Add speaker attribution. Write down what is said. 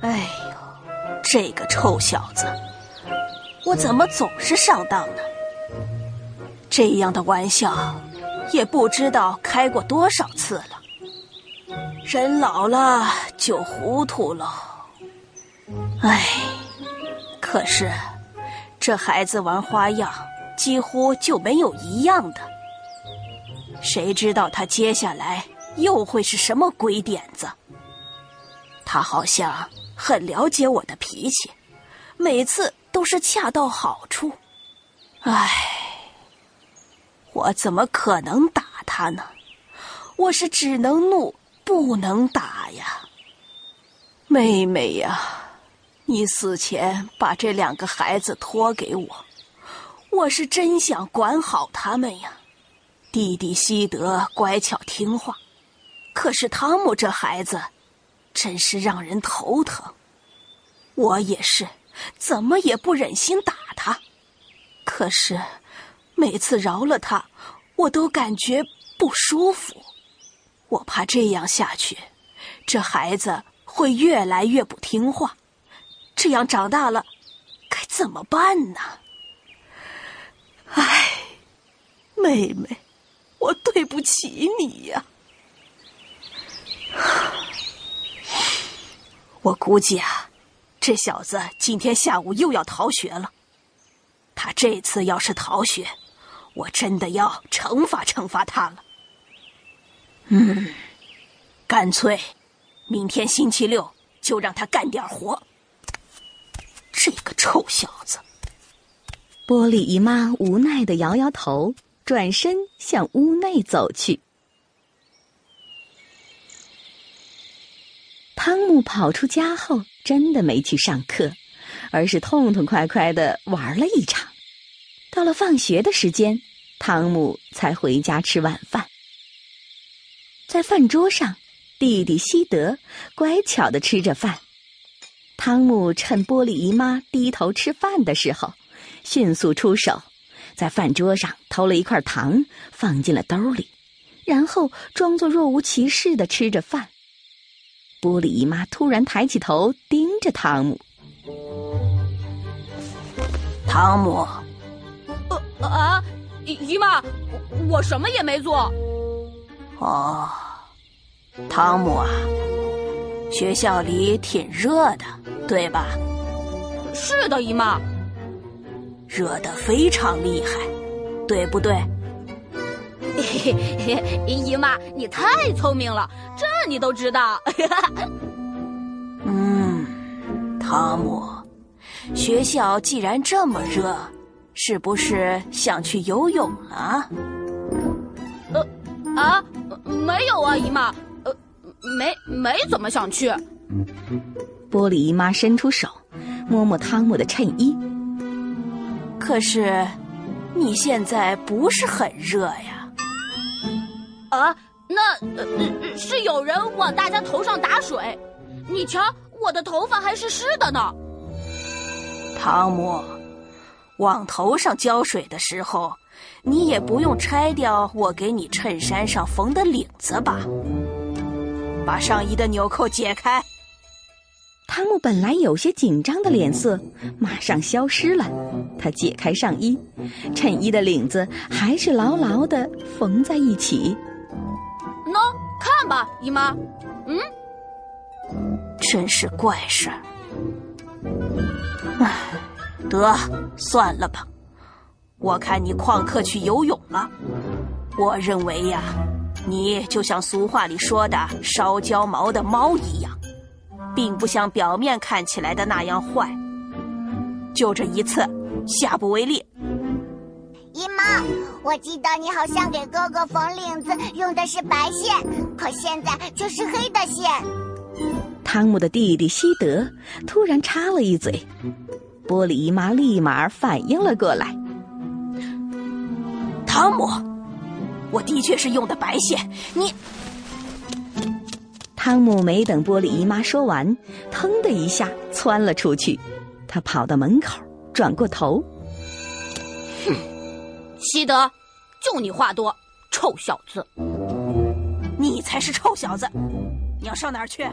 Speaker 1: 哎呦，这个臭小子，我怎么总是上当呢？这样的玩笑也不知道开过多少次了。人老了就糊涂了。哎，可是这孩子玩花样几乎就没有一样的。谁知道他接下来又会是什么鬼点子？他好像很了解我的脾气，每次都是恰到好处。唉，我怎么可能打他呢？我是只能怒不能打呀。妹妹呀，你死前把这两个孩子托给我，我是真想管好他们呀。弟弟西德乖巧听话，可是汤姆这孩子，真是让人头疼。我也是，怎么也不忍心打他，可是每次饶了他，我都感觉不舒服。我怕这样下去，这孩子会越来越不听话，这样长大了，该怎么办呢？唉，妹妹。我对不起你呀！我估计啊，这小子今天下午又要逃学了。他这次要是逃学，我真的要惩罚惩罚他了。嗯，干脆明天星期六就让他干点活。这个臭小子！
Speaker 2: 玻璃姨妈无奈的摇摇头。转身向屋内走去。汤姆跑出家后，真的没去上课，而是痛痛快快的玩了一场。到了放学的时间，汤姆才回家吃晚饭。在饭桌上，弟弟西德乖巧的吃着饭。汤姆趁玻璃姨妈低头吃饭的时候，迅速出手。在饭桌上偷了一块糖，放进了兜里，然后装作若无其事的吃着饭。玻璃姨妈突然抬起头盯着汤姆：“
Speaker 1: 汤姆，
Speaker 3: 呃啊，姨妈，我什么也没做。”
Speaker 1: 哦，汤姆啊，学校里挺热的，对吧？
Speaker 3: 是的，姨妈。
Speaker 1: 热得非常厉害，对不对？
Speaker 3: 嘿嘿，姨妈，你太聪明了，这你都知道。
Speaker 1: 嗯，汤姆，学校既然这么热，是不是想去游泳了？
Speaker 3: 呃，啊，没有啊，姨妈，呃，没没怎么想去。
Speaker 2: 玻璃姨妈伸出手，摸摸汤姆的衬衣。
Speaker 1: 可是，你现在不是很热呀？
Speaker 3: 啊，那呃是有人往大家头上打水，你瞧，我的头发还是湿的呢。
Speaker 1: 汤姆，往头上浇水的时候，你也不用拆掉我给你衬衫上缝的领子吧？把上衣的纽扣解开。
Speaker 2: 汤姆本来有些紧张的脸色马上消失了，他解开上衣，衬衣的领子还是牢牢的缝在一起。
Speaker 3: 喏，看吧，姨妈，嗯，
Speaker 1: 真是怪事儿。唉，得算了吧，我看你旷课去游泳了。我认为呀，你就像俗话里说的“烧焦毛的猫”一样。并不像表面看起来的那样坏。就这一次，下不为例。
Speaker 4: 姨妈，我记得你好像给哥哥缝领子用的是白线，可现在却是黑的线。
Speaker 2: 汤姆的弟弟西德突然插了一嘴，玻璃姨妈立马反应了过来。
Speaker 1: 汤姆，我的确是用的白线，你。
Speaker 2: 汤姆没等玻璃姨妈说完，腾的一下窜了出去。他跑到门口，转过头：“
Speaker 3: 哼，西德，就你话多，臭小子！
Speaker 1: 你才是臭小子！你要上哪儿去？”